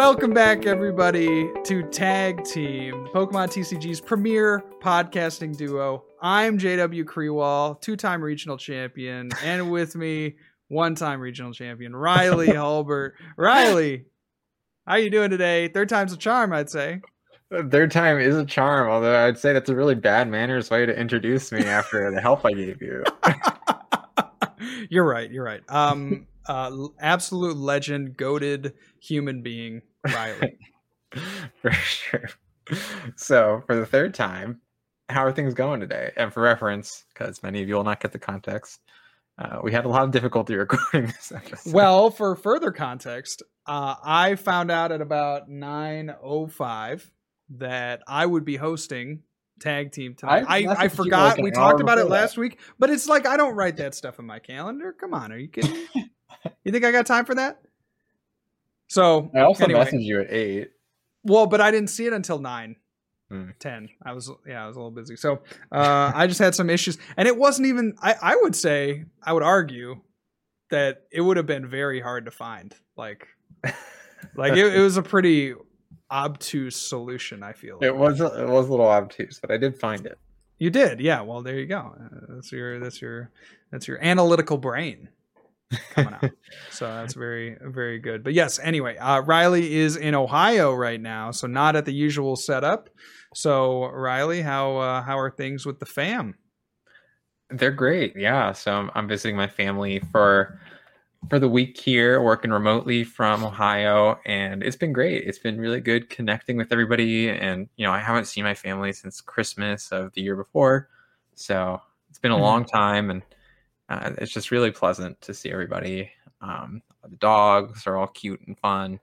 Welcome back, everybody, to Tag Team, Pokemon TCG's premier podcasting duo. I'm JW Kriewall, two-time regional champion, and with me, one-time regional champion Riley Hulbert. Riley, how are you doing today? Third time's a charm, I'd say. Third time is a charm, although I'd say that's a really bad manners way to introduce me after the help I gave you. you're right. You're right. Um, uh, absolute legend, goaded human being, Riley. for sure. So, for the third time, how are things going today? And for reference, because many of you will not get the context, uh, we had a lot of difficulty recording this episode. Well, for further context, uh, I found out at about 9.05 that I would be hosting tag team tonight. I, I, I forgot like we talked about it last that. week, but it's like I don't write that stuff in my calendar. Come on, are you kidding? you think I got time for that? So I also anyway. messaged you at eight. Well, but I didn't see it until nine. Hmm. 10 i was yeah i was a little busy so uh i just had some issues and it wasn't even i i would say i would argue that it would have been very hard to find like like it, it was a pretty obtuse solution. I feel it was it was a little obtuse, but I did find it. You did, yeah. Well, there you go. Uh, that's your that's your that's your analytical brain coming out. so that's very very good. But yes, anyway, uh, Riley is in Ohio right now, so not at the usual setup. So Riley, how uh, how are things with the fam? They're great. Yeah. So I'm, I'm visiting my family for for the week here, working remotely from Ohio, and it's been great. It's been really good connecting with everybody, and you know, I haven't seen my family since Christmas of the year before, so it's been a mm-hmm. long time, and uh, it's just really pleasant to see everybody. Um, the dogs are all cute and fun.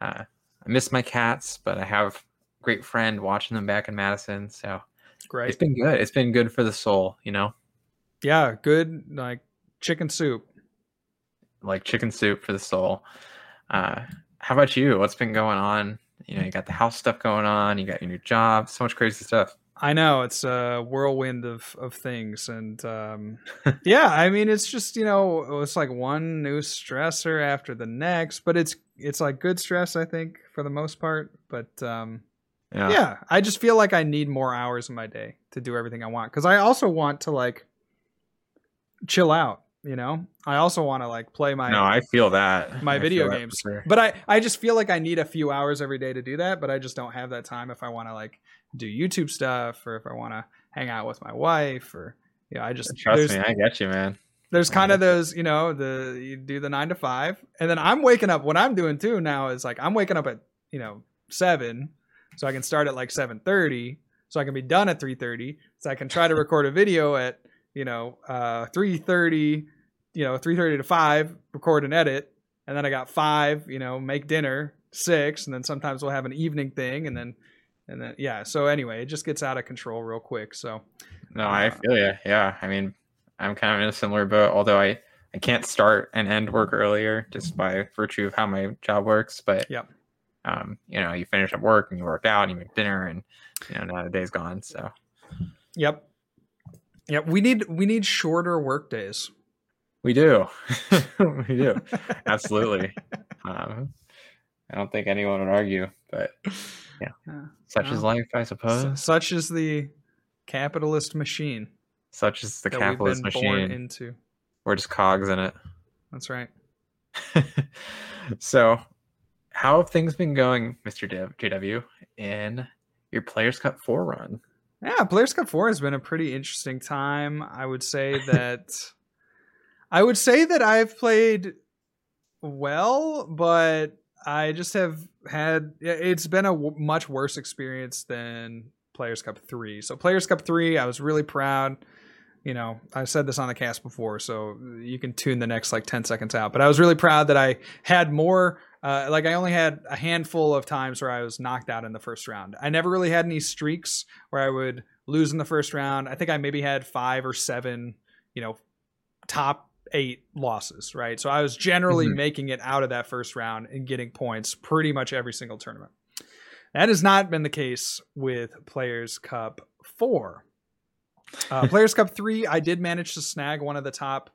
Uh, I miss my cats, but I have a great friend watching them back in Madison, so great. It's been good. It's been good for the soul, you know. Yeah, good like chicken soup like chicken soup for the soul. Uh, how about you? What's been going on? You know, you got the house stuff going on. You got your new job. So much crazy stuff. I know it's a whirlwind of of things, and um, yeah, I mean, it's just you know, it's like one new stressor after the next, but it's it's like good stress, I think, for the most part. But um, yeah. yeah, I just feel like I need more hours in my day to do everything I want because I also want to like chill out you know i also want to like play my no i feel that my I video games sure. but i i just feel like i need a few hours every day to do that but i just don't have that time if i want to like do youtube stuff or if i want to hang out with my wife or yeah you know, i just trust me i get you man there's kind of those you know the you do the nine to five and then i'm waking up what i'm doing too now is like i'm waking up at you know seven so i can start at like 7.30 so i can be done at 3.30 so i can try to record a video at you know, uh, 3.30, you know, 3.30 to 5, record and edit. And then I got 5, you know, make dinner, 6. And then sometimes we'll have an evening thing. And then, and then, yeah. So anyway, it just gets out of control real quick. So, no, I uh, feel you. Yeah. I mean, I'm kind of in a similar boat, although I, I can't start and end work earlier just by virtue of how my job works. But, yeah. Um, you know, you finish up work and you work out and you make dinner and, you know, now the day's gone. So, yep. Yeah, we need we need shorter work days. We do, we do, absolutely. Um, I don't think anyone would argue, but yeah, yeah. Such well, is life, I suppose. such is the capitalist machine. Such is the capitalist machine. into. We're just cogs in it. That's right. so, how have things been going, Mister JW, in your Players Cup four run? Yeah, Players Cup 4 has been a pretty interesting time. I would say that I would say that I've played well, but I just have had it's been a w- much worse experience than Players Cup 3. So Players Cup 3, I was really proud. You know, I said this on the cast before, so you can tune the next like 10 seconds out. But I was really proud that I had more uh, like I only had a handful of times where I was knocked out in the first round. I never really had any streaks where I would lose in the first round. I think I maybe had five or seven, you know, top eight losses, right? So I was generally mm-hmm. making it out of that first round and getting points pretty much every single tournament. That has not been the case with Players Cup 4. Uh, Players Cup 3, I did manage to snag one of the top.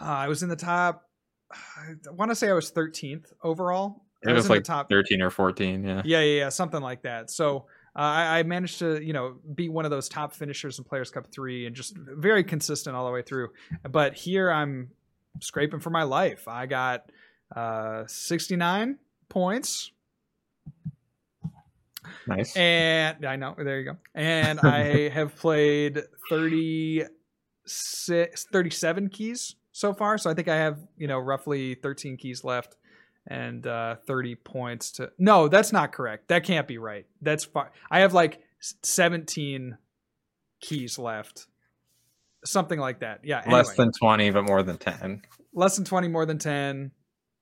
Uh, I was in the top I want to say I was 13th overall it was, was like top 13 or 14. Yeah. Yeah, yeah, yeah, something like that. So uh, I, I, managed to, you know, be one of those top finishers in Players Cup three, and just very consistent all the way through. But here I'm scraping for my life. I got uh, 69 points. Nice. And I know, there you go. And I have played 36, 37 keys so far. So I think I have, you know, roughly 13 keys left and uh, 30 points to. No, that's not correct. That can't be right. That's fine I have like 17 keys left. Something like that. Yeah. Anyway. Less than 20, but more than 10. Less than 20, more than 10.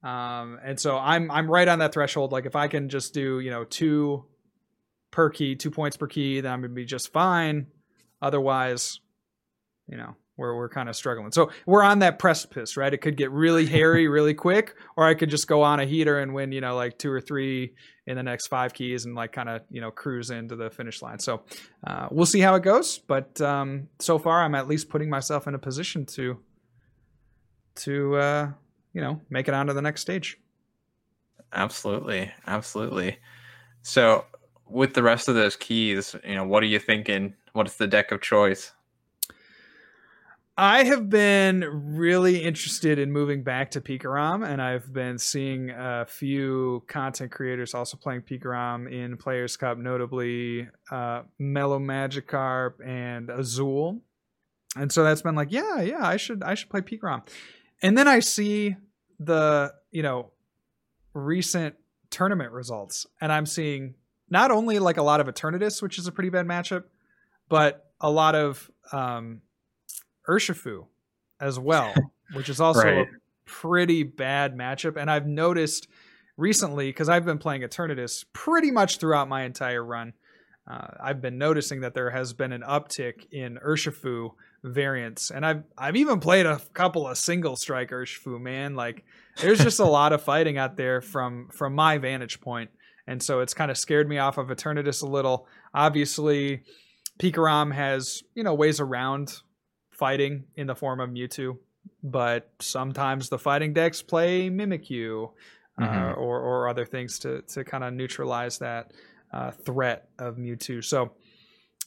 Um, and so I'm I'm right on that threshold. Like if I can just do, you know, two per key, two points per key, then I'm gonna be just fine. Otherwise, you know, we're we're kind of struggling. So we're on that precipice, right? It could get really hairy really quick, or I could just go on a heater and win, you know, like two or three in the next five keys and like kind of you know cruise into the finish line. So uh, we'll see how it goes. But um, so far, I'm at least putting myself in a position to to uh, you know make it on to the next stage. Absolutely, absolutely. So with the rest of those keys, you know, what are you thinking? What's the deck of choice? I have been really interested in moving back to Pikarom, and I've been seeing a few content creators also playing Pikarom in Players Cup, notably uh, Mellow Magikarp and Azul. And so that's been like, yeah, yeah, I should I should play Pikarom. And then I see the you know recent tournament results, and I'm seeing not only like a lot of Eternatus, which is a pretty bad matchup, but a lot of um, Urshifu as well, which is also right. a pretty bad matchup. And I've noticed recently, because I've been playing Eternatus pretty much throughout my entire run, uh, I've been noticing that there has been an uptick in Urshifu variants, and I've I've even played a couple of single strike Urshifu. Man, like there's just a lot of fighting out there from from my vantage point. and so it's kind of scared me off of Eternatus a little. Obviously, Pikarom has you know ways around fighting in the form of Mewtwo, but sometimes the fighting decks play Mimikyu uh, mm-hmm. or or other things to to kind of neutralize that uh, threat of Mewtwo. So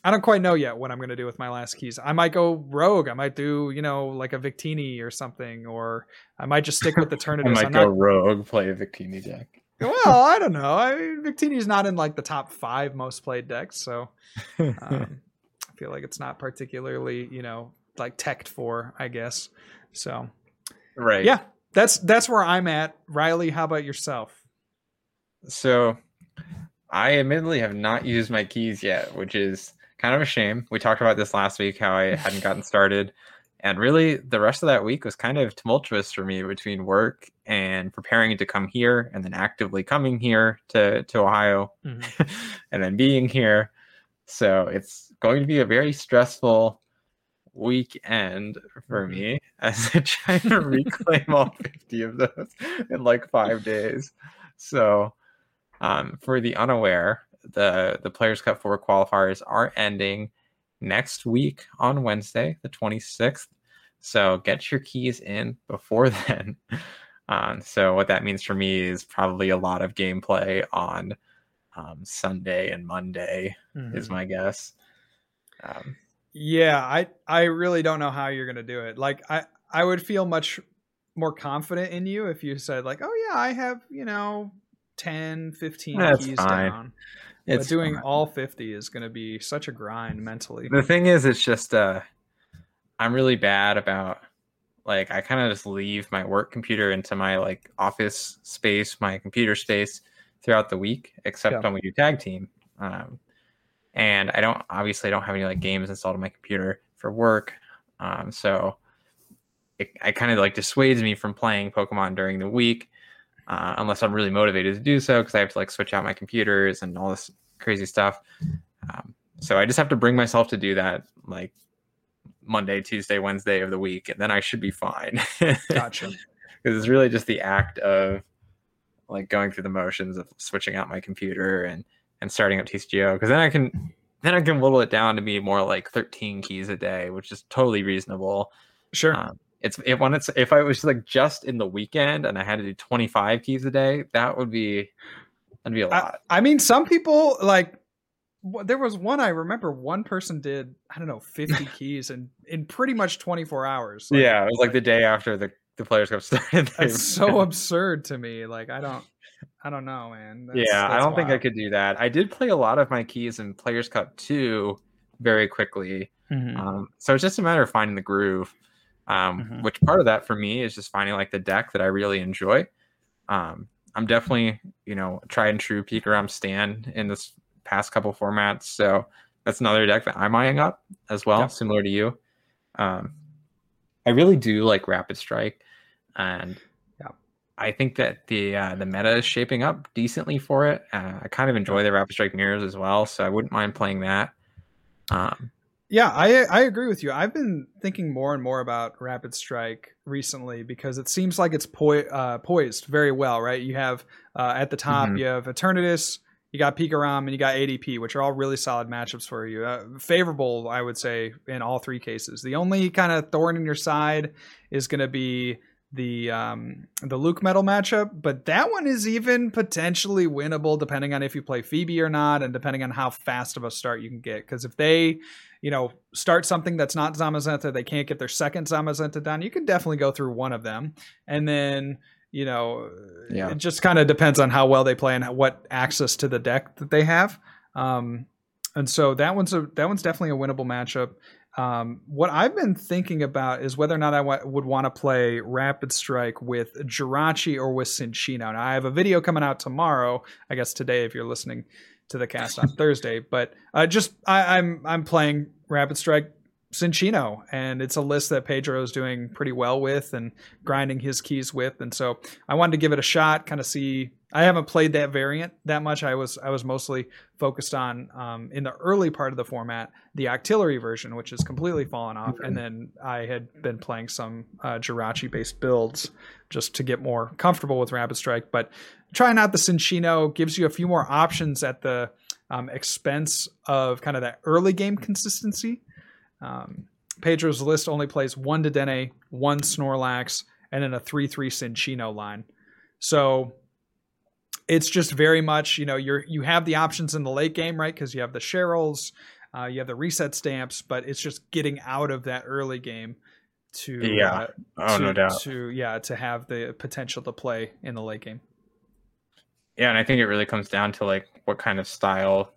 I don't quite know yet what I'm going to do with my last keys. I might go rogue. I might do, you know, like a Victini or something, or I might just stick with the Eternatus. I might I'm go not... rogue, play a Victini deck. well, I don't know. I mean, Victini's not in like the top five most played decks, so um, I feel like it's not particularly, you know, like teched for, I guess. So, right, yeah, that's that's where I'm at. Riley, how about yourself? So, I admittedly have not used my keys yet, which is kind of a shame. We talked about this last week how I hadn't gotten started. And really, the rest of that week was kind of tumultuous for me between work and preparing to come here, and then actively coming here to to Ohio, mm-hmm. and then being here. So it's going to be a very stressful weekend for mm-hmm. me as I try to reclaim all 50 of those in like five days. So, um, for the unaware, the the Players Cup four qualifiers are ending next week on Wednesday, the 26th. So get your keys in before then. Um, so what that means for me is probably a lot of gameplay on um, Sunday and Monday mm-hmm. is my guess. Um, yeah, I I really don't know how you're gonna do it. Like I I would feel much more confident in you if you said like, oh yeah, I have you know 10, 15 That's keys fine. down. It's but doing fine. all 50 is going to be such a grind mentally. The thing is, it's just uh, I'm really bad about like I kind of just leave my work computer into my like office space, my computer space throughout the week, except yeah. when we do tag team. Um, and I don't obviously I don't have any like games installed on my computer for work, um, so it, it kind of like dissuades me from playing Pokemon during the week, uh, unless I'm really motivated to do so because I have to like switch out my computers and all this crazy stuff. Um, so I just have to bring myself to do that like Monday, Tuesday, Wednesday of the week, and then I should be fine. gotcha. Because it's really just the act of like going through the motions of switching out my computer and and starting up TCGO because then I can then I can whittle it down to be more like 13 keys a day, which is totally reasonable. Sure. Um, it's if when it's if I was like just in the weekend and I had to do 25 keys a day, that would be that'd be a lot. I, I mean, some people like there was one I remember. One person did I don't know 50 keys in in pretty much 24 hours. Like, yeah, it was like, the day after the the Players Cup started. That's so absurd to me. Like I don't. I don't know, man. That's, yeah, that's I don't wild. think I could do that. I did play a lot of my keys in Players Cup 2 very quickly. Mm-hmm. Um, so it's just a matter of finding the groove. Um, mm-hmm. Which part of that for me is just finding like the deck that I really enjoy. Um, I'm definitely, you know, tried and true Pikarom stand in this past couple formats. So that's another deck that I'm eyeing up as well, similar to you. Um, I really do like Rapid Strike, and I think that the uh, the meta is shaping up decently for it. Uh, I kind of enjoy the Rapid Strike mirrors as well, so I wouldn't mind playing that. Um, yeah, I I agree with you. I've been thinking more and more about Rapid Strike recently because it seems like it's po- uh, poised very well. Right, you have uh, at the top mm-hmm. you have Eternatus, you got Pikarom, and you got ADP, which are all really solid matchups for you. Uh, favorable, I would say, in all three cases. The only kind of thorn in your side is going to be the um, the Luke Metal matchup, but that one is even potentially winnable depending on if you play Phoebe or not, and depending on how fast of a start you can get. Because if they, you know, start something that's not Zamazenta, they can't get their second Zamazenta done. You can definitely go through one of them, and then you know, yeah. it just kind of depends on how well they play and what access to the deck that they have. Um, and so that one's a that one's definitely a winnable matchup. Um, what I've been thinking about is whether or not I w- would want to play Rapid Strike with Jirachi or with Cinccino. Now, I have a video coming out tomorrow, I guess today if you're listening to the cast on Thursday, but uh, just I, I'm I'm playing Rapid Strike Cinccino, and it's a list that Pedro is doing pretty well with and grinding his keys with, and so I wanted to give it a shot, kind of see I haven't played that variant that much. I was I was mostly focused on um, in the early part of the format the Octillery version, which has completely fallen off, and then I had been playing some uh, Jirachi based builds just to get more comfortable with Rapid Strike. But trying out the Cinccino gives you a few more options at the um, expense of kind of that early game consistency. Um, Pedro's list only plays one Dedenne, one Snorlax, and then a 3 3 Cinccino line. So it's just very much you know you're you have the options in the late game right because you have the Cheryls, uh, you have the reset stamps, but it's just getting out of that early game to yeah uh, oh to, no doubt to yeah to have the potential to play in the late game. Yeah, and I think it really comes down to like what kind of style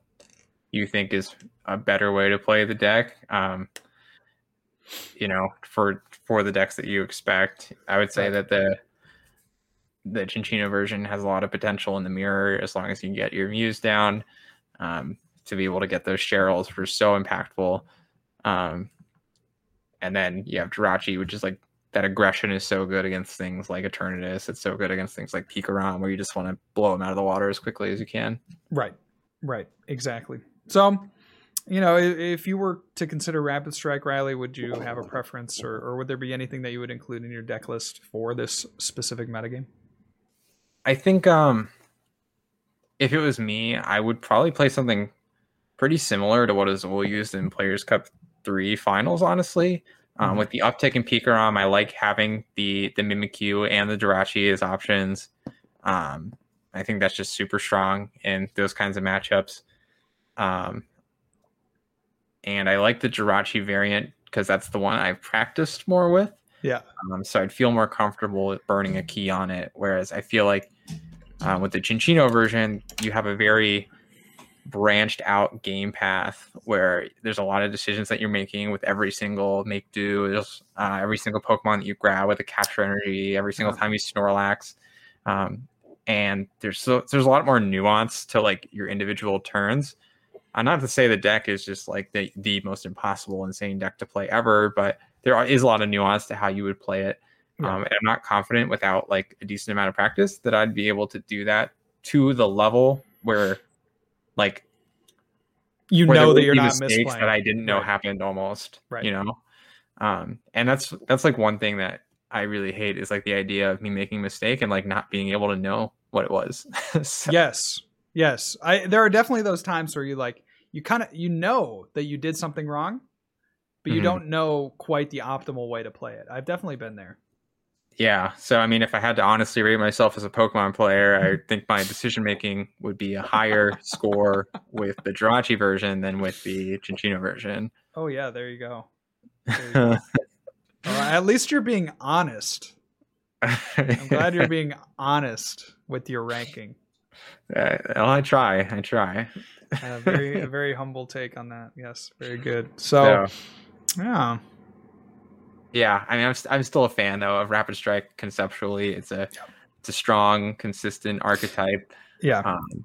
you think is a better way to play the deck. Um, you know, for for the decks that you expect, I would say that the the Cinccino version has a lot of potential in the mirror as long as you can get your Muse down um, to be able to get those Cheryls for so impactful. Um, and then you have Jirachi, which is like that aggression is so good against things like Eternatus. It's so good against things like Pikarom, where you just want to blow them out of the water as quickly as you can. Right, right, exactly. So, you know, if, if you were to consider Rapid Strike, Riley, would you have a preference, or, or would there be anything that you would include in your deck list for this specific metagame? I think um, if it was me, I would probably play something pretty similar to what Azul used in Players Cup three finals. Honestly, um, mm-hmm. with the uptick in Pikarom, I like having the the Mimikyu and the Jirachi as options. Um, I think that's just super strong in those kinds of matchups. Um, and I like the Jirachi variant because that's the one I've practiced more with. Yeah. Um, so I'd feel more comfortable burning a key on it. Whereas I feel like uh, with the Cinccino version, you have a very branched out game path where there's a lot of decisions that you're making with every single make do, uh, every single Pokemon that you grab with a capture energy, every single time you Snorlax. Um, and there's so there's a lot more nuance to like your individual turns. I'm not to say the deck is just like the the most impossible insane deck to play ever, but there is a lot of nuance to how you would play it. Yeah. Um, and I'm not confident without like a decent amount of practice that I'd be able to do that to the level where, like, you where know that you're not mistakes that I didn't know right. happened almost. Right. You know, um, and that's that's like one thing that I really hate is like the idea of me making a mistake and like not being able to know what it was. so. Yes, yes. I there are definitely those times where you like you kind of you know that you did something wrong, but you Mhm. don't know quite the optimal way to play it. I've definitely been there. Yeah. So, I mean, if I had to honestly rate myself as a Pokemon player, I think my decision making would be a higher score with the Jirachi version than with the Cinccino version. Oh yeah, there you go. There you go. At least you're being honest. I'm glad you're being honest with your ranking. Uh, well, I try. I try. A very a very humble take on that. Yes, very good. So, So, yeah, yeah, I mean, I'm, st- I'm still a fan though of Rapid Strike conceptually. It's a it's a strong, consistent archetype. yeah, Um,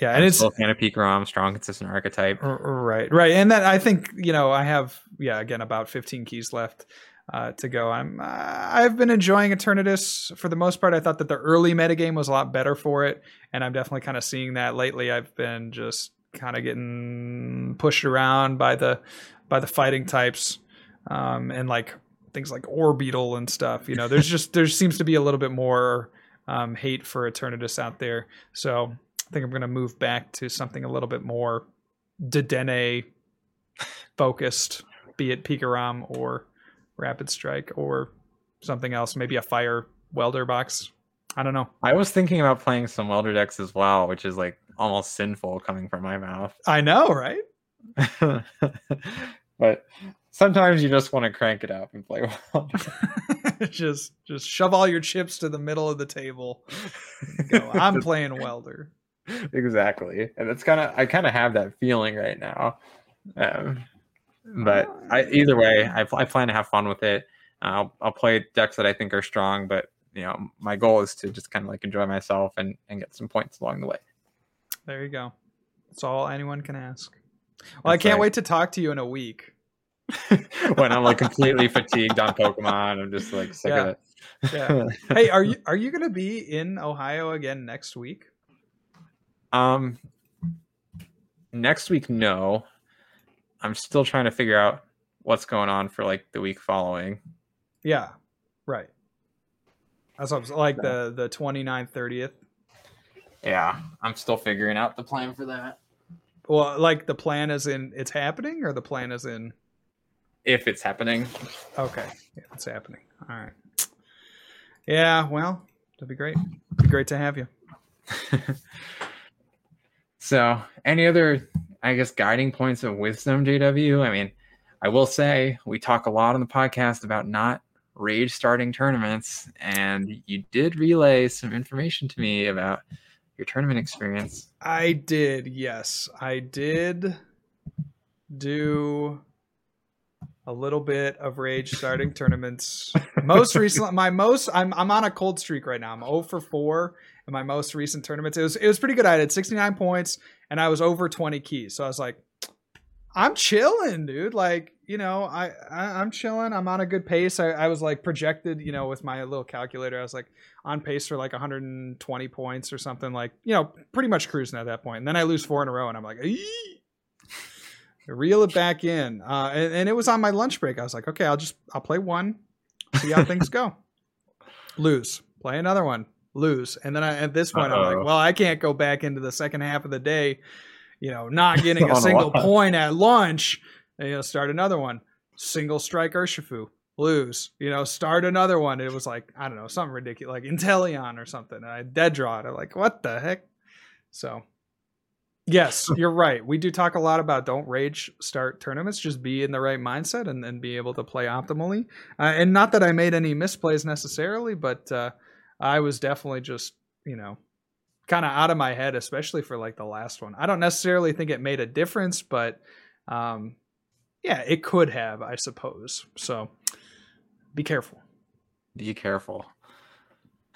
yeah, I'm and it's still a fan of Pikarom, strong, consistent archetype. Right, right, and that I think you know I have yeah again about 15 keys left uh, to go. I'm uh, I've been enjoying Eternatus for the most part. I thought that the early metagame was a lot better for it, and I'm definitely kind of seeing that lately. I've been just kind of getting pushed around by the by the fighting types, um, and like things like Orbeetle and stuff. You know, there's just there seems to be a little bit more um, hate for Eternatus out there. So I think I'm going to move back to something a little bit more Dedenne focused, be it Pikarom or Rapid Strike or something else, maybe a Fire Welder box. I don't know. I was thinking about playing some Welder decks as well, which is like almost sinful coming from my mouth. I know, right? but sometimes you just want to crank it up and play Welder. just just shove all your chips to the middle of the table. Go, I'm playing Welder. exactly, and it's kind of I kind of have that feeling right now. Um, but I, either way, I, I plan to have fun with it. I'll I'll play decks that I think are strong, but you know my goal is to just kind of like enjoy myself and and get some points along the way. There you go. That's all anyone can ask. Well, I can't right. wait to talk to you in a week. when I'm like completely fatigued on Pokemon, I'm just like sick Yeah. of it. Yeah. hey, are you are you going to be in Ohio again next week? Um, next week, no. I'm still trying to figure out what's going on for like the week following. Yeah, right. That's what I'm, like the the 29th, 30th. Yeah, I'm still figuring out the plan for that. Well, like the plan is in it's happening, or the plan is in If it's happening. okay, yeah, it's happening. All right. Yeah, well, that'd be great. It'd be great to have you. so, any other, I guess, guiding points of wisdom, JW? I mean, I will say we talk a lot on the podcast about not rage starting tournaments, and you did relay some information to me about your tournament experience. I did, yes, I did do a little bit of rage starting tournaments. Most recently, my most I'm I'm on a cold streak right now. I'm 0 for 4 in my most recent tournaments. It was it was pretty good. I had 69 points and I was over 20 keys. So I was like, I'm chilling, dude. Like, you know, I, I I'm chilling. I'm on a good pace. I, I was like projected, you know, with my little calculator. I was like on pace for like 120 points or something. Like, you know, pretty much cruising at that point. And then I lose four in a row, and I'm like, reel it back in. Uh, and, and it was on my lunch break. I was like, okay, I'll just I'll play one, see how things go. Lose, play another one, lose, and then I, at this point I'm like, well, I can't go back into the second half of the day, you know, not getting a a single lot. point at lunch. And, you know, start another one, single strike Urshifu. Lose, you know, start another one. It was like I don't know, something ridiculous, like Inteleon or something. And I dead draw it. I'm like, what the heck? So, yes, you're right. We do talk a lot about don't rage start tournaments. Just be in the right mindset and then be able to play optimally. Uh, and not that I made any misplays necessarily, but uh, I was definitely just you know kind of out of my head, especially for like the last one. I don't necessarily think it made a difference, but um, yeah, it could have, I suppose. So be careful. Be careful.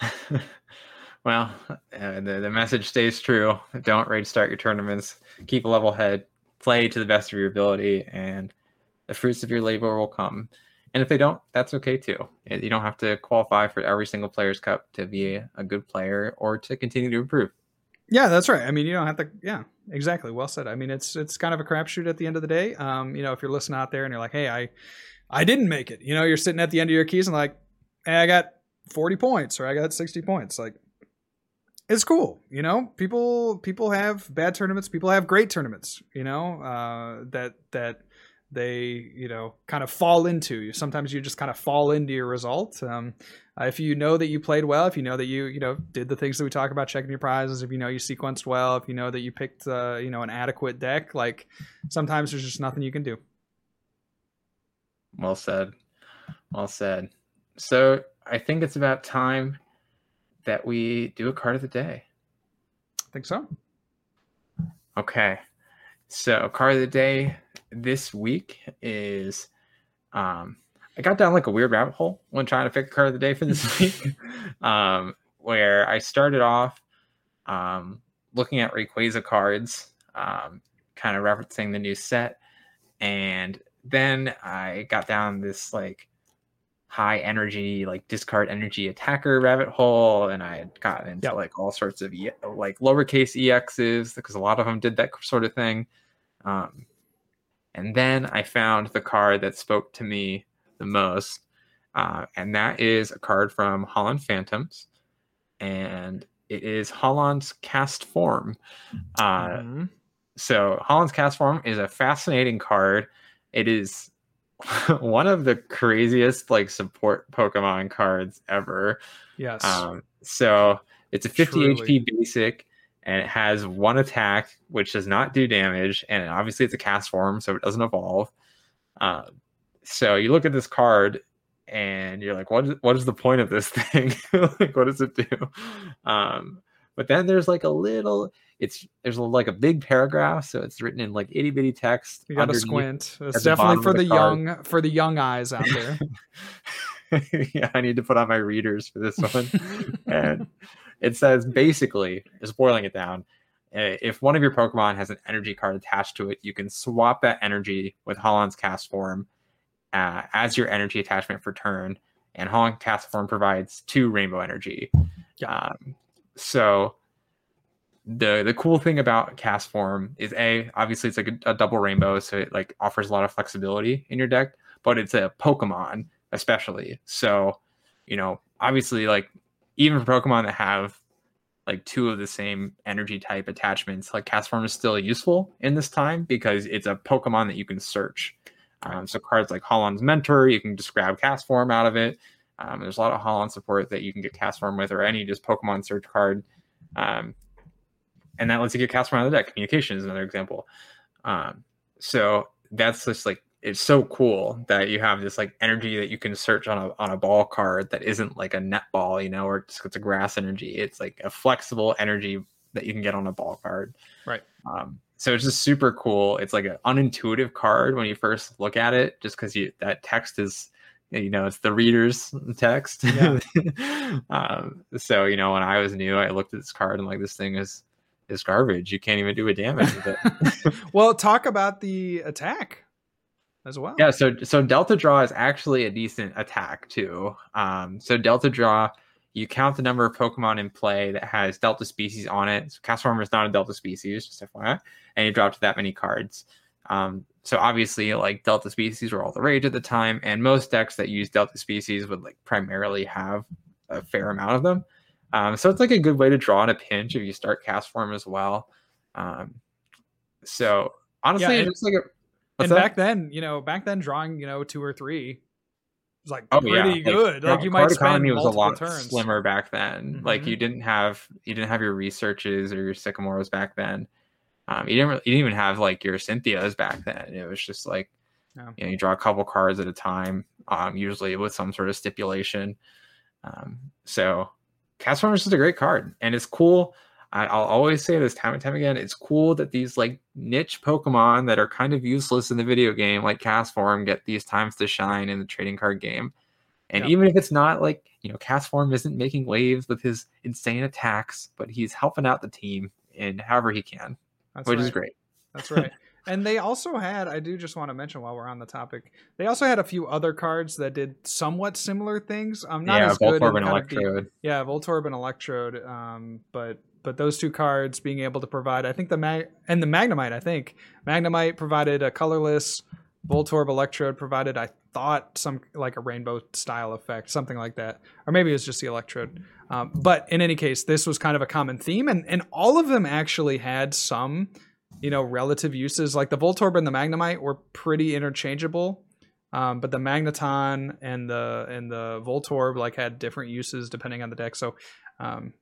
well, uh, the, the message stays true. Don't rage start your tournaments. Keep a level head. Play to the best of your ability, and the fruits of your labor will come. And if they don't, that's okay too. You don't have to qualify for every single player's cup to be a, a good player or to continue to improve. Yeah, that's right. I mean, you don't have to. Yeah, exactly. Well said. I mean, it's it's kind of a crapshoot at the end of the day. Um, you know, if you're listening out there and you're like, hey, I, I didn't make it. You know, you're sitting at the end of your keys and like, hey, I got 40 points or I got 60 points. Like, it's cool. You know, people people have bad tournaments. People have great tournaments. You know, uh, that that they you know kind of fall into you. Sometimes you just kind of fall into your result um, uh, if you know that you played well if you know that you you know did the things that we talk about checking your prizes if you know you sequenced well if you know that you picked uh, you know an adequate deck like sometimes there's just nothing you can do. Well said. Well said. So i think it's about time that we do a card of the day. I think so. Okay. So card of the day this week is um I got down like a weird rabbit hole when trying to pick a card of the day for this week. um where I started off um looking at Rayquaza cards, um, kind of referencing the new set, and then I got down this like high energy, like discard energy attacker rabbit hole, and I had gotten into like all sorts of like lowercase exes because a lot of them did that sort of thing. Um, and then I found the card that spoke to me the most, uh, and that is a card from Holon Phantoms, and it is Holon's Castform. Uh, mm-hmm. So Holon's Castform is a fascinating card. It is one of the craziest like support Pokemon cards ever. Yes. Um, so it's a 50 Truly. HP basic and it has one attack which does not do damage and obviously it's a Castform, so it doesn't evolve. Uh, so you look at this card and you're like what is, what is the point of this thing? Like what does it do? Um, but then there's like a little it's there's like a big paragraph so it's written in like itty bitty text you gotta squint. It's definitely for the, the young for the young eyes out there. Yeah i need to put on my readers for this one. And it says basically, just boiling it down, if one of your Pokemon has an energy card attached to it, you can swap that energy with Holon's Castform uh, as your energy attachment for turn. And Holon Castform provides two rainbow energy. Um, so the the cool thing about Castform is a obviously it's like a, a, double rainbow, so it like offers a lot of flexibility in your deck. But it's a Pokemon especially, so you know obviously like even for Pokemon that have like two of the same energy type attachments, like Castform is still useful in this time because it's a Pokemon that you can search. Um, so cards like Holon's Mentor, you can just grab Castform out of it. Um, there's a lot of Holon support that you can get Castform with, or any just Pokemon search card. Um, and that lets you get Castform out of the deck. Communication is another example. Um, so that's just like it's so cool that you have this like energy that you can search on a on a ball card that isn't like a net ball, you know, or just it's a grass energy. It's like a flexible energy that you can get on a ball card. Right. Um, so it's just super cool. It's like an unintuitive card when you first look at it, just because you that text is you know it's the reader's text. Yeah. um, so you know when I was new, I looked at this card and like this thing is is garbage. You can't even do a damage with it. well, talk about the attack as well. Yeah, so so Delta Draw is actually a decent attack too. Um, so Delta Draw, you count the number of Pokemon in play that has Delta species on it. So Castform is not a Delta species, just FYI, and you drop to that many cards. Um, so obviously, like Delta species were all the rage at the time, and most decks that use Delta species would like primarily have a fair amount of them. Um, so it's like a good way to draw in a pinch if you start Castform as well. Um, so honestly, yeah, it's like a What's and that? back then, you know, back then drawing, you know, two or three was like oh, pretty yeah. good. Like, like you might spend was a lot turns. slimmer back then. Mm-hmm. Like you didn't have you didn't have your researches or your sycamores back then. Um, you didn't really, you didn't even have like your Cynthias back then. It was just like yeah. you know you draw a couple cards at a time, um, usually with some sort of stipulation. Um, so Castform is a great card, and it's cool. I, will always say this time and time again. It's cool that these like niche Pokemon that are kind of useless in the video game, like Castform, get these times to shine in the trading card game. And even if it's not like you know, Castform isn't making waves with his insane attacks, but he's helping out the team in however he can, That's which right. is great. That's right. and they also had, I do just want to mention while we're on the topic, they also had a few other cards that did somewhat similar things. Um, not yeah, as Voltorb good. And Electrode. Yeah, Voltorb and Electrode. Um, but but those two cards being able to provide, I think the mag and the Magnemite, I think Magnemite provided a colorless, Voltorb Electrode provided, I thought some like a rainbow style effect, something like that, or maybe it was just the Electrode. Um, but in any case, this was kind of a common theme, and and all of them actually had some you know relative uses. Like the Voltorb and the Magnemite were pretty interchangeable, um, but the Magneton and the and the Voltorb like had different uses depending on the deck. So, um,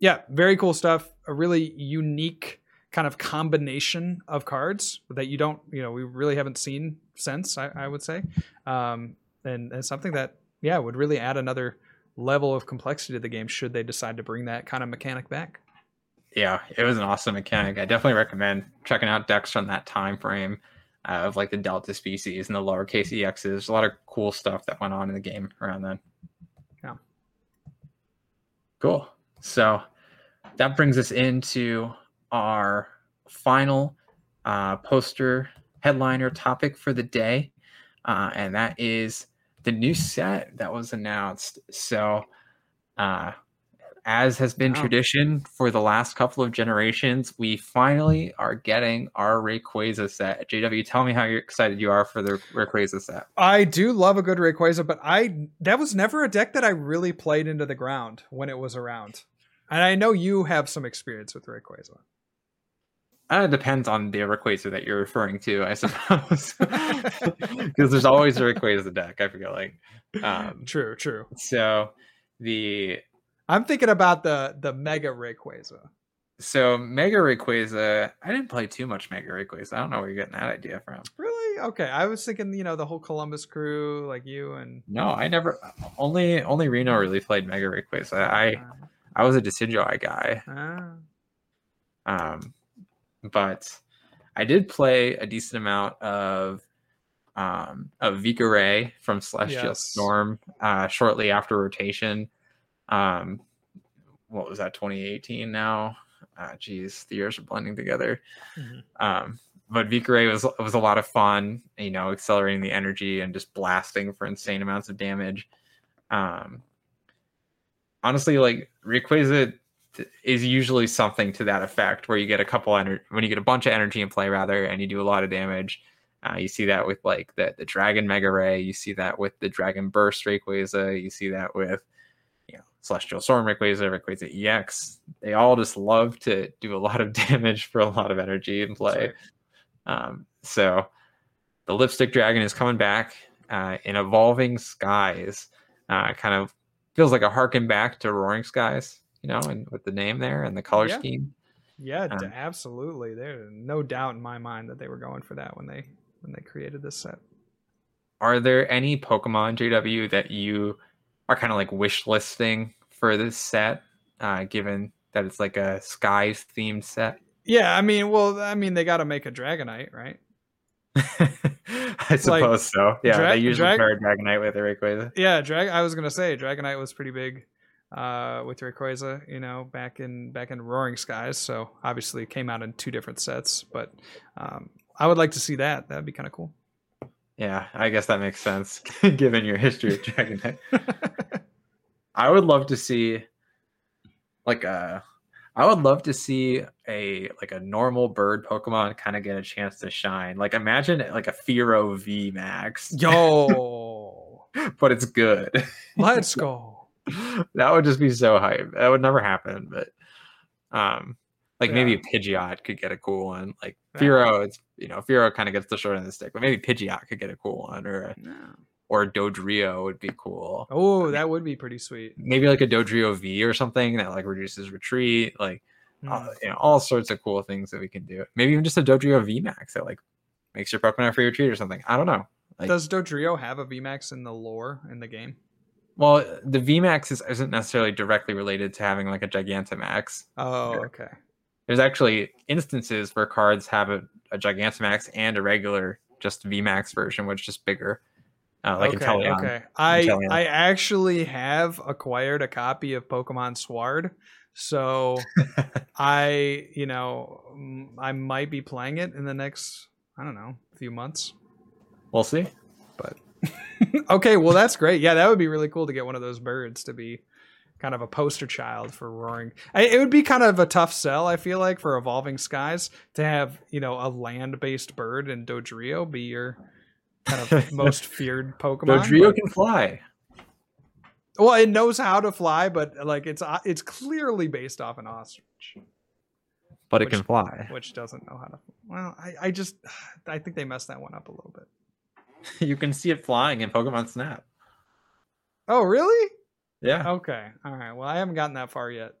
yeah, very cool stuff. A really unique kind of combination of cards that you don't you know we really haven't seen since I, I would say, um, and, and something that yeah would really add another level of complexity to the game should they decide to bring that kind of mechanic back. Yeah, it was an awesome mechanic. I definitely recommend checking out decks from that time frame uh, of like the Delta species and the lowercase EXs. There's a lot of cool stuff that went on in the game around then. Yeah. Cool. So that brings us into our final uh, poster headliner topic for the day, uh, and that is the new set that was announced. So, uh, as has been wow. tradition for the last couple of generations, we finally are getting our Rayquaza set. JW, tell me how excited you are for the Rayquaza set. I do love a good Rayquaza, but I that was never a deck that I really played into the ground when it was around. And I know you have some experience with Rayquaza. Uh, it depends on the Rayquaza that you're referring to, I suppose, because there's always a Rayquaza deck. I feel like. Um, true, true. So the I'm thinking about the the Mega Rayquaza. So Mega Rayquaza, I didn't play too much Mega Rayquaza. I don't know where you're getting that idea from. Really? Okay, I was thinking, you know, the whole Columbus crew, like you and. No, I never. Only only Reno really played Mega Rayquaza. I uh, I was a Decidueye guy. Uh. Um, but I did play a decent amount of um, of Vika Ray from Celestial yes. Storm uh, shortly after rotation. Um, what was that? 2018 now. Uh, geez, the years are blending together. Mm-hmm. Um, but Ray was was a lot of fun. You know, accelerating the energy and just blasting for insane amounts of damage. Um, honestly, like Rayquaza is usually something to that effect where you get a couple energy when you get a bunch of energy in play rather and you do a lot of damage uh, you see that with like the, the dragon mega ray you see that with the dragon burst rayquaza you see that with celestial storm rayquaza rayquaza ex they all just love to do a lot of damage for a lot of energy in play right. um, so the lipstick dragon is coming back uh, in evolving skies uh, kind of feels like a harken back to roaring skies you know, and with the name there and the color yeah. scheme. Yeah, um, absolutely. There's no doubt in my mind that they were going for that when they when they created this set. Are there any Pokemon JW that you are kind of like wish listing for this set, uh, given that it's like a skies themed set? Yeah, I mean, well, I mean, they got to make a Dragonite, right? I suppose like, so. Yeah, Dra- they usually Drag- pair Dragonite with a Rayquaza. Yeah, drag. I was gonna say Dragonite was pretty big uh, with Rayquaza, you know, back in back in Roaring Skies. So obviously it came out in two different sets, but um, I would like to see that. That'd be kind of cool. Yeah, I guess that makes sense given your history of Dragonite. I would love to see like a uh, would love to see a like a normal bird Pokemon kind of get a chance to shine. Like imagine like a Fearow V Max. Yo. but it's good. Let's go. that would just be so hype. That would never happen, but um like yeah. maybe Pidgeot could get a cool one. Like Fearow, it's you know, Fearow kind of gets the short end of the stick, but maybe Pidgeot could get a cool one or a, no. or a Dodrio would be cool. Oh, that would be pretty sweet. Maybe like a Dodrio V or something that like reduces retreat, like mm. you know, all sorts of cool things that we can do. Maybe even just a Dodrio V Max that like makes your Pokemon free retreat or something. I don't know. Like, Does Dodrio have a V Max in the lore in the game? Well, the VMAX is, isn't necessarily directly related to having like a Gigantamax. Oh, okay. There's actually instances where cards have a, a Gigantamax and a regular just VMAX version, which is just bigger. Uh, like okay, Okay. I I actually have acquired a copy of Pokemon Sword, so I you know I might be playing it in the next I don't know few months. We'll see. But okay, well that's great. Yeah, that would be really cool to get one of those birds to be kind of a poster child for roaring. It would be kind of a tough sell, I feel like, for evolving skies to have you know a land-based bird and Dodrio be your kind of most feared Pokemon. Dodrio but, can fly. Well, it knows how to fly, but like it's uh, it's clearly based off an ostrich. but Which- it can fly. which doesn't know how to. Well, I, I just I think they messed that one up a little bit. you can see it flying in Pokemon Snap. Oh, really? Yeah. Okay. All right. Well, I haven't gotten that far yet.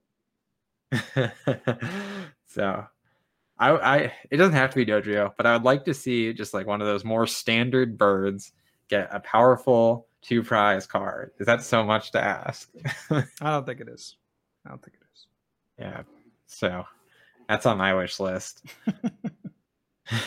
so I, I it doesn't have to be Dodrio, but I would like to see just like one of those more standard birds get a powerful two prize card. Is that so much to ask? I don't think it is. I don't think it is. yeah. So that's on my wish list.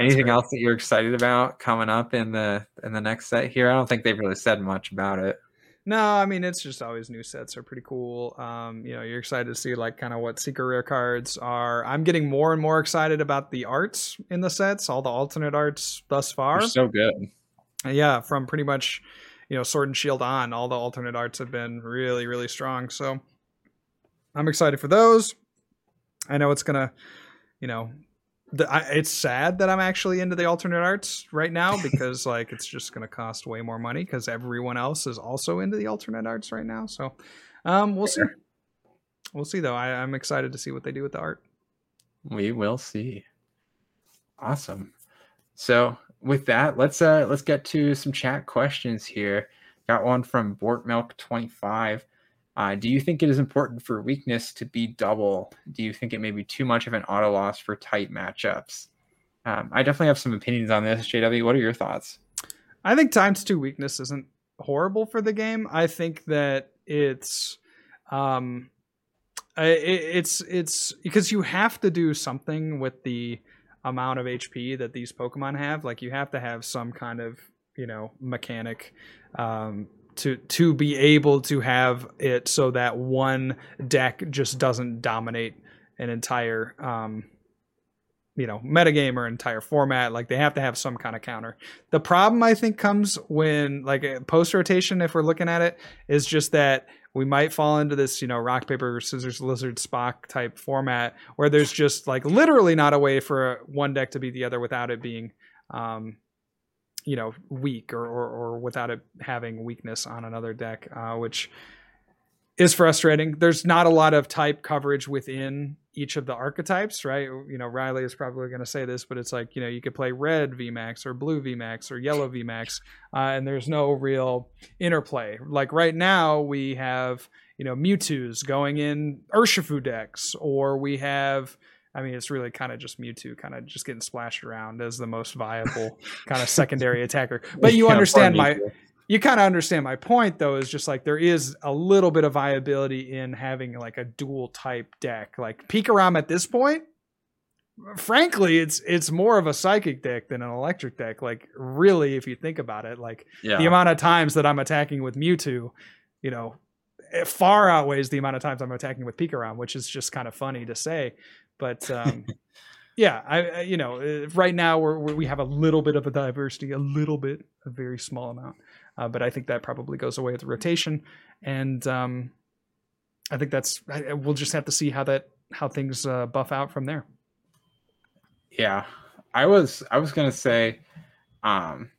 Anything else that you're excited about coming up in the in the next set here? I don't think they've really said much about it. No, I mean it's just always new sets are pretty cool. Um, you know, you're excited to see like kind of what secret rare cards are. I'm getting more and more excited about the arts in the sets, all the alternate arts thus far. They're so good. yeah, from pretty much you know Sword and Shield on, all the alternate arts have been really really strong. So I'm excited for those. I know it's gonna, you know, the, I, it's sad that I'm actually into the alternate arts right now because like it's just gonna cost way more money because everyone else is also into the alternate arts right now. So um, we'll see. We'll see though. I, I'm excited to see what they do with the art. We will see. Awesome. So with that, let's uh let's get to some chat questions here. Got one from Bortmilk25. Uh, do you think it is important for weakness to be double? Do you think it may be too much of an auto loss for tight matchups? Um, I definitely have some opinions on this. JW, what are your thoughts? I think times two weakness isn't horrible for the game. I think that it's um it, it's it's because you have to do something with the amount of HP that these Pokemon have. Like you have to have some kind of, you know, mechanic um to to be able to have it so that one deck just doesn't dominate an entire um you know metagame or entire format. Like they have to have some kind of counter. The problem i think comes when like post rotation if we're looking at it is just that we might fall into this you know rock paper scissors lizard spock type format where there's just like literally not a way for one deck to beat the other without it being um you know weak or or, or without it having weakness on another deck uh, which is frustrating there's not a lot of type coverage within each of the archetypes, right? You know, Riley is probably going to say this, but it's like, you know, you could play red VMAX or blue VMAX or yellow VMAX, uh, and there's no real interplay. Like right now, we have, you know, Mewtwo's going in Urshifu decks, or we have, I mean, it's really kind of just Mewtwo kind of just getting splashed around as the most viable kind of secondary attacker. But you understand my, Mewtwo. you kind of understand my point though is just like there is a little bit of viability in having like a dual type deck like Pikarom at this point frankly it's it's more of a psychic deck than an electric deck like really if you think about it like Yeah. the amount of times that i'm attacking with mewtwo you know it far outweighs the amount of times i'm attacking with Pikarom which is just kind of funny to say but um yeah i you know uh, right now we're, we're we have a little bit of a diversity a little bit a very small amount uh, but I think that probably goes away with the rotation, and um, I think that's I- we'll just have to see how that how things uh, buff out from there. Yeah, I was I was gonna say, um,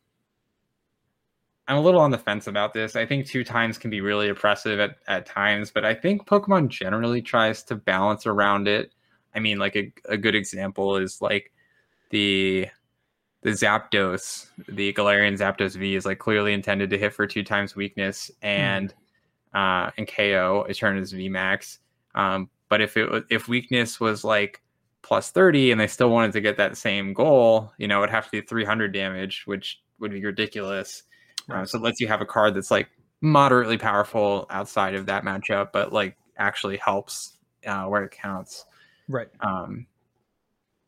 I'm a little on the fence about this. I think two times can be really oppressive at at times, but I think Pokemon generally tries to balance around it. I mean, like a a good example is like the the Zapdos, the Galarian Zapdos V is like clearly intended to hit for two times weakness and uh and KO turned V max. Um, but if it was if weakness was like plus 30 and they still wanted to get that same goal, you know, it'd have to be 300 damage, which would be ridiculous. Uh, so it lets you have a card that's like moderately powerful outside of that matchup, but like actually helps uh, where it counts. Right. Um,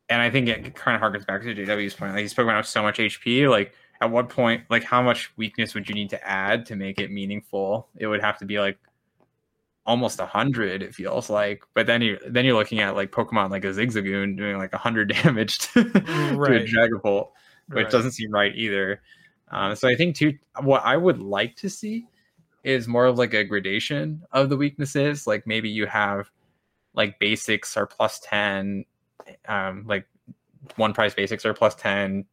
and I think it kind of harkens back to JW's point. Like he spoke about so much HP. Like at what point, like how much weakness would you need to add to make it meaningful? It would have to be like almost a hundred. It feels like, but then you're then you're looking at like Pokemon like a Zigzagoon doing like a hundred damage to, to a Right. Dragapult, which Right. doesn't seem right either. Um, so I think too, what I would like to see is more of like a gradation of the weaknesses. Like maybe you have like basics are plus 10 um like one price basics are plus 10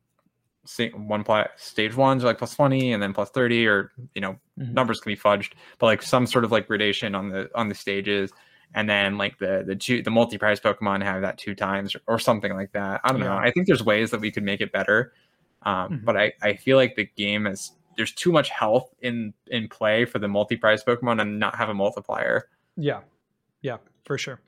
sa- one pla- stage ones are like plus 20 and then plus 30 or you know Mhm. numbers can be fudged but like some sort of like gradation on the on the stages and then like the the two the multi prize Pokemon have that two times or, or something like that. I don't know. I think there's ways that we could make it better, um, Mhm. but I I feel like the game is there's too much health in in play for the multi prize Pokemon and not have a multiplier. Yeah, yeah, for sure,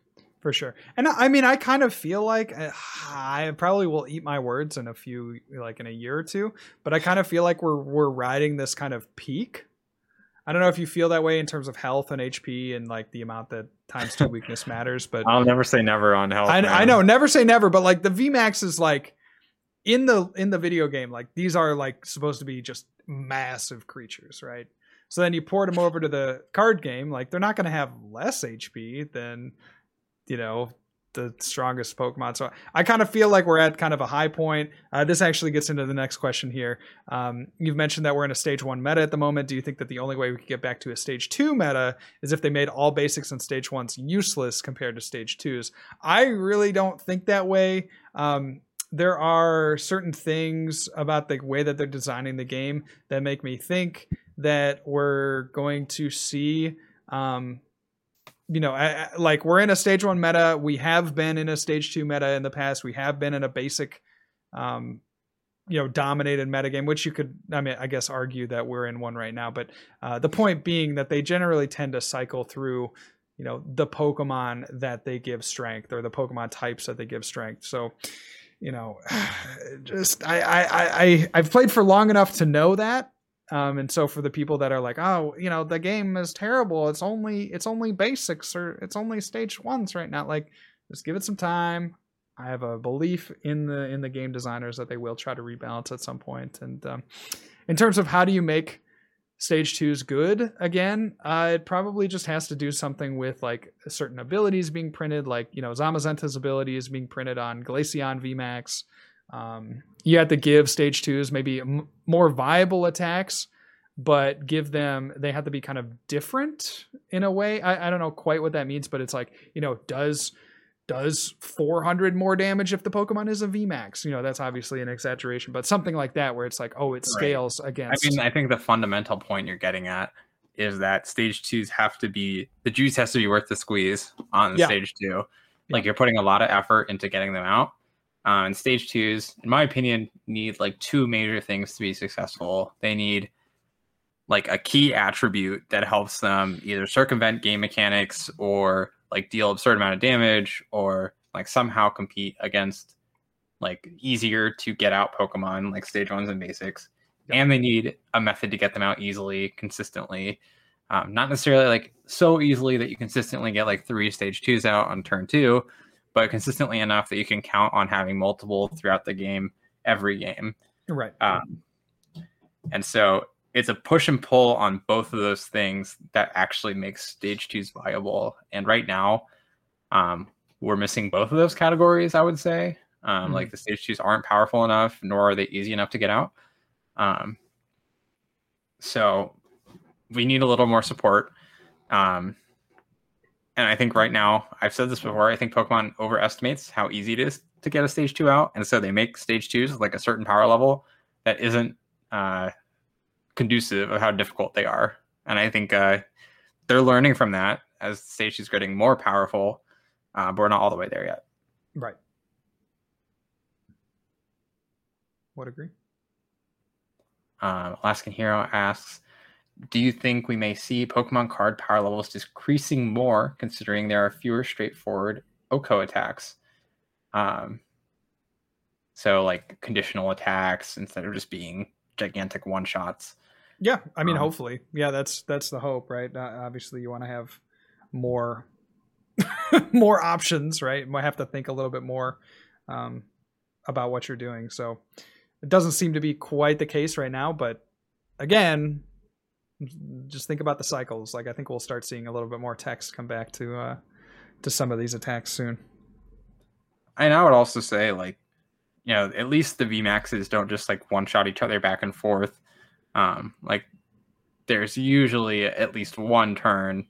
for sure. And I I mean, I kind of feel like uh, I probably will eat my words in a few, like in a year or two. But I kind of feel like we're we're riding this kind of peak. I don't know if you feel that way in terms of health and HP and like the amount that times two weakness matters, but I'll never say never on health. I, I know, never say never, but like the VMAX is like in the in the video game, like these are like supposed to be just massive creatures, right? So then you port them over to the card game, like they're not going to have less HP than you know the strongest Pokemon. So I kind of feel like we're at kind of a high point. Uh, this actually gets into the next question here. Um, you've mentioned that we're in a stage one meta at the moment. Do you think that the only way we could get back to a stage two meta is if they made all basics in stage ones useless compared to stage twos? I really don't think that way. Um, there are certain things about the way that they're designing the game that make me think that we're going to see um, you know, like we're in a stage one meta. We have been in a stage two meta in the past. We have been in a basic, um, you know, dominated meta game, which you could, I mean, I guess argue that we're in one right now. But uh, the point being that they generally tend to cycle through, you know, the Pokemon that they give strength or the Pokemon types that they give strength. So, you know, just I I I- I've played for long enough to know that. Um, and so for the people that are like, oh, you know, the game is terrible. It's only it's only basics or it's only stage ones right now. Like, just give it some time. I have a belief in the in the game designers that they will try to rebalance at some point. And um, in terms of how do you make stage twos good again, uh, it probably just has to do something with like certain abilities being printed, like you know Zamazenta's ability is being printed on Glaceon VMAX. Um, you have to give stage twos maybe m- more viable attacks, but give them they have to be kind of different in a way. I, I don't know quite what that means, but it's like you know does does 400 more damage if the Pokemon is a VMAX? You know that's obviously an exaggeration, but something like that where it's like oh it Right. scales I mean, I think the fundamental point you're getting at is that stage twos have to be the juice has to be worth the squeeze on Yeah. stage two. Like Yeah. you're putting a lot of effort into getting them out. Uh, and stage twos, in my opinion, need like two major things to be successful. They need like a key attribute that helps them either circumvent game mechanics or like deal absurd amount of damage or like somehow compete against like easier to get out Pokemon like stage ones and basics. Yeah. And they need a method to get them out easily, consistently. Um, not necessarily like so easily that you consistently get like three stage twos out on turn two, but consistently enough that you can count on having multiple throughout the game, every game. right. Um, and so it's a push and pull on both of those things that actually makes stage twos viable. And right now, um, we're missing both of those categories, I would say. Um, Mhm. Like the stage twos aren't powerful enough, nor are they easy enough to get out. Um, so we need a little more support. Um, and I think right now, I've said this before, I think Pokemon overestimates how easy it is to get a stage two out. And so they make stage twos like a certain power level that isn't uh, conducive of how difficult they are. And I think uh, they're learning from that as stage two is getting more powerful, uh, but we're not all the way there yet. Right. Would agree. Um, Alaskan Hero asks, do you think we may see Pokemon card power levels decreasing more, considering there are fewer straightforward OHKO attacks? Um, so like conditional attacks instead of just being gigantic one shots. Yeah, I mean, Um, hopefully, yeah. That's that's the hope, right? Uh, obviously, you want to have more more options, right? You might have to think a little bit more um, about what you're doing. So it doesn't seem to be quite the case right now, but again, just think about the cycles. Like I think we'll start seeing a little bit more text come back to uh, to some of these attacks soon. And I would also say, like, you know, at least the VMAXs don't just like one shot each other back and forth. Um, like, there's usually at least one turn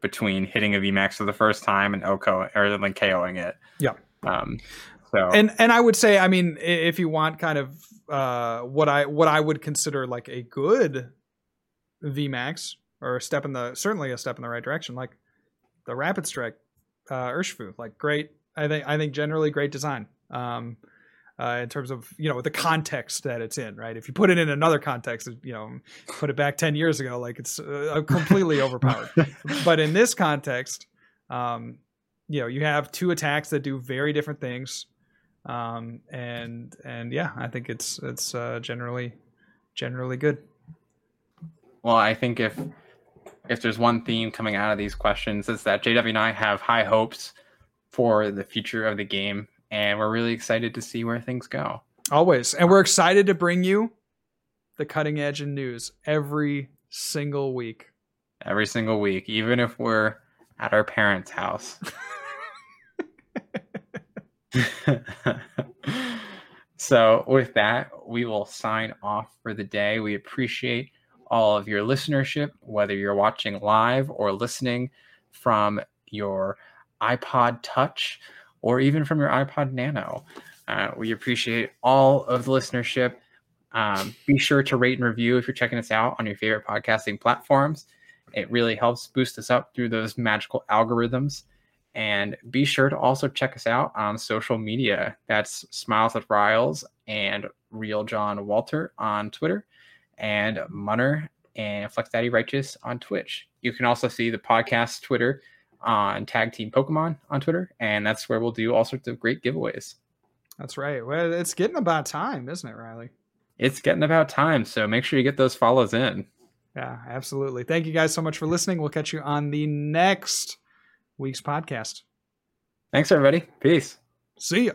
between hitting a VMAX for the first time and OHKO or like KOing it. Yeah. Um, so and and I would say, I mean, if you want kind of uh, what I what I would consider like a good VMAX or a step in the certainly a step in the right direction, like the Rapid Strike uh, Urshifu. Like great, I think I think generally great design. Um, uh, in terms of you know the context that it's in, right? If you put it in another context, you know, put it back ten years ago, like it's uh, completely overpowered. But in this context, um, you know, you have two attacks that do very different things, um, and and yeah, I think it's it's uh, generally generally good. Well, I think if if there's one theme coming out of these questions, is that JW and I have high hopes for the future of the game, and we're really excited to see where things go. Always, and we're excited to bring you the cutting edge in news every single week. Every single week, even if we're at our parents' house. so, with that, we will sign off for the day. We appreciate all of your listenership, whether you're watching live or listening from your iPod Touch or even from your iPod Nano. Uh, we appreciate all of the listenership. Um, be sure to rate and review if you're checking us out on your favorite podcasting platforms. It really helps boost us up through those magical algorithms. And be sure to also check us out on social media. That's Smiles at Riles and Real John Walter on Twitter and Munner and Flex Daddy Righteous on Twitch. You can also see the podcast Twitter on Tag Team Pokemon on Twitter, and that's where we'll do all sorts of great giveaways. That's right. Well, it's getting about time, isn't it, Riley? It's getting about time, so make sure you get those follows in. Yeah, absolutely. Thank you guys so much for listening. We'll catch you on the next week's podcast. Thanks, everybody. Peace. See ya.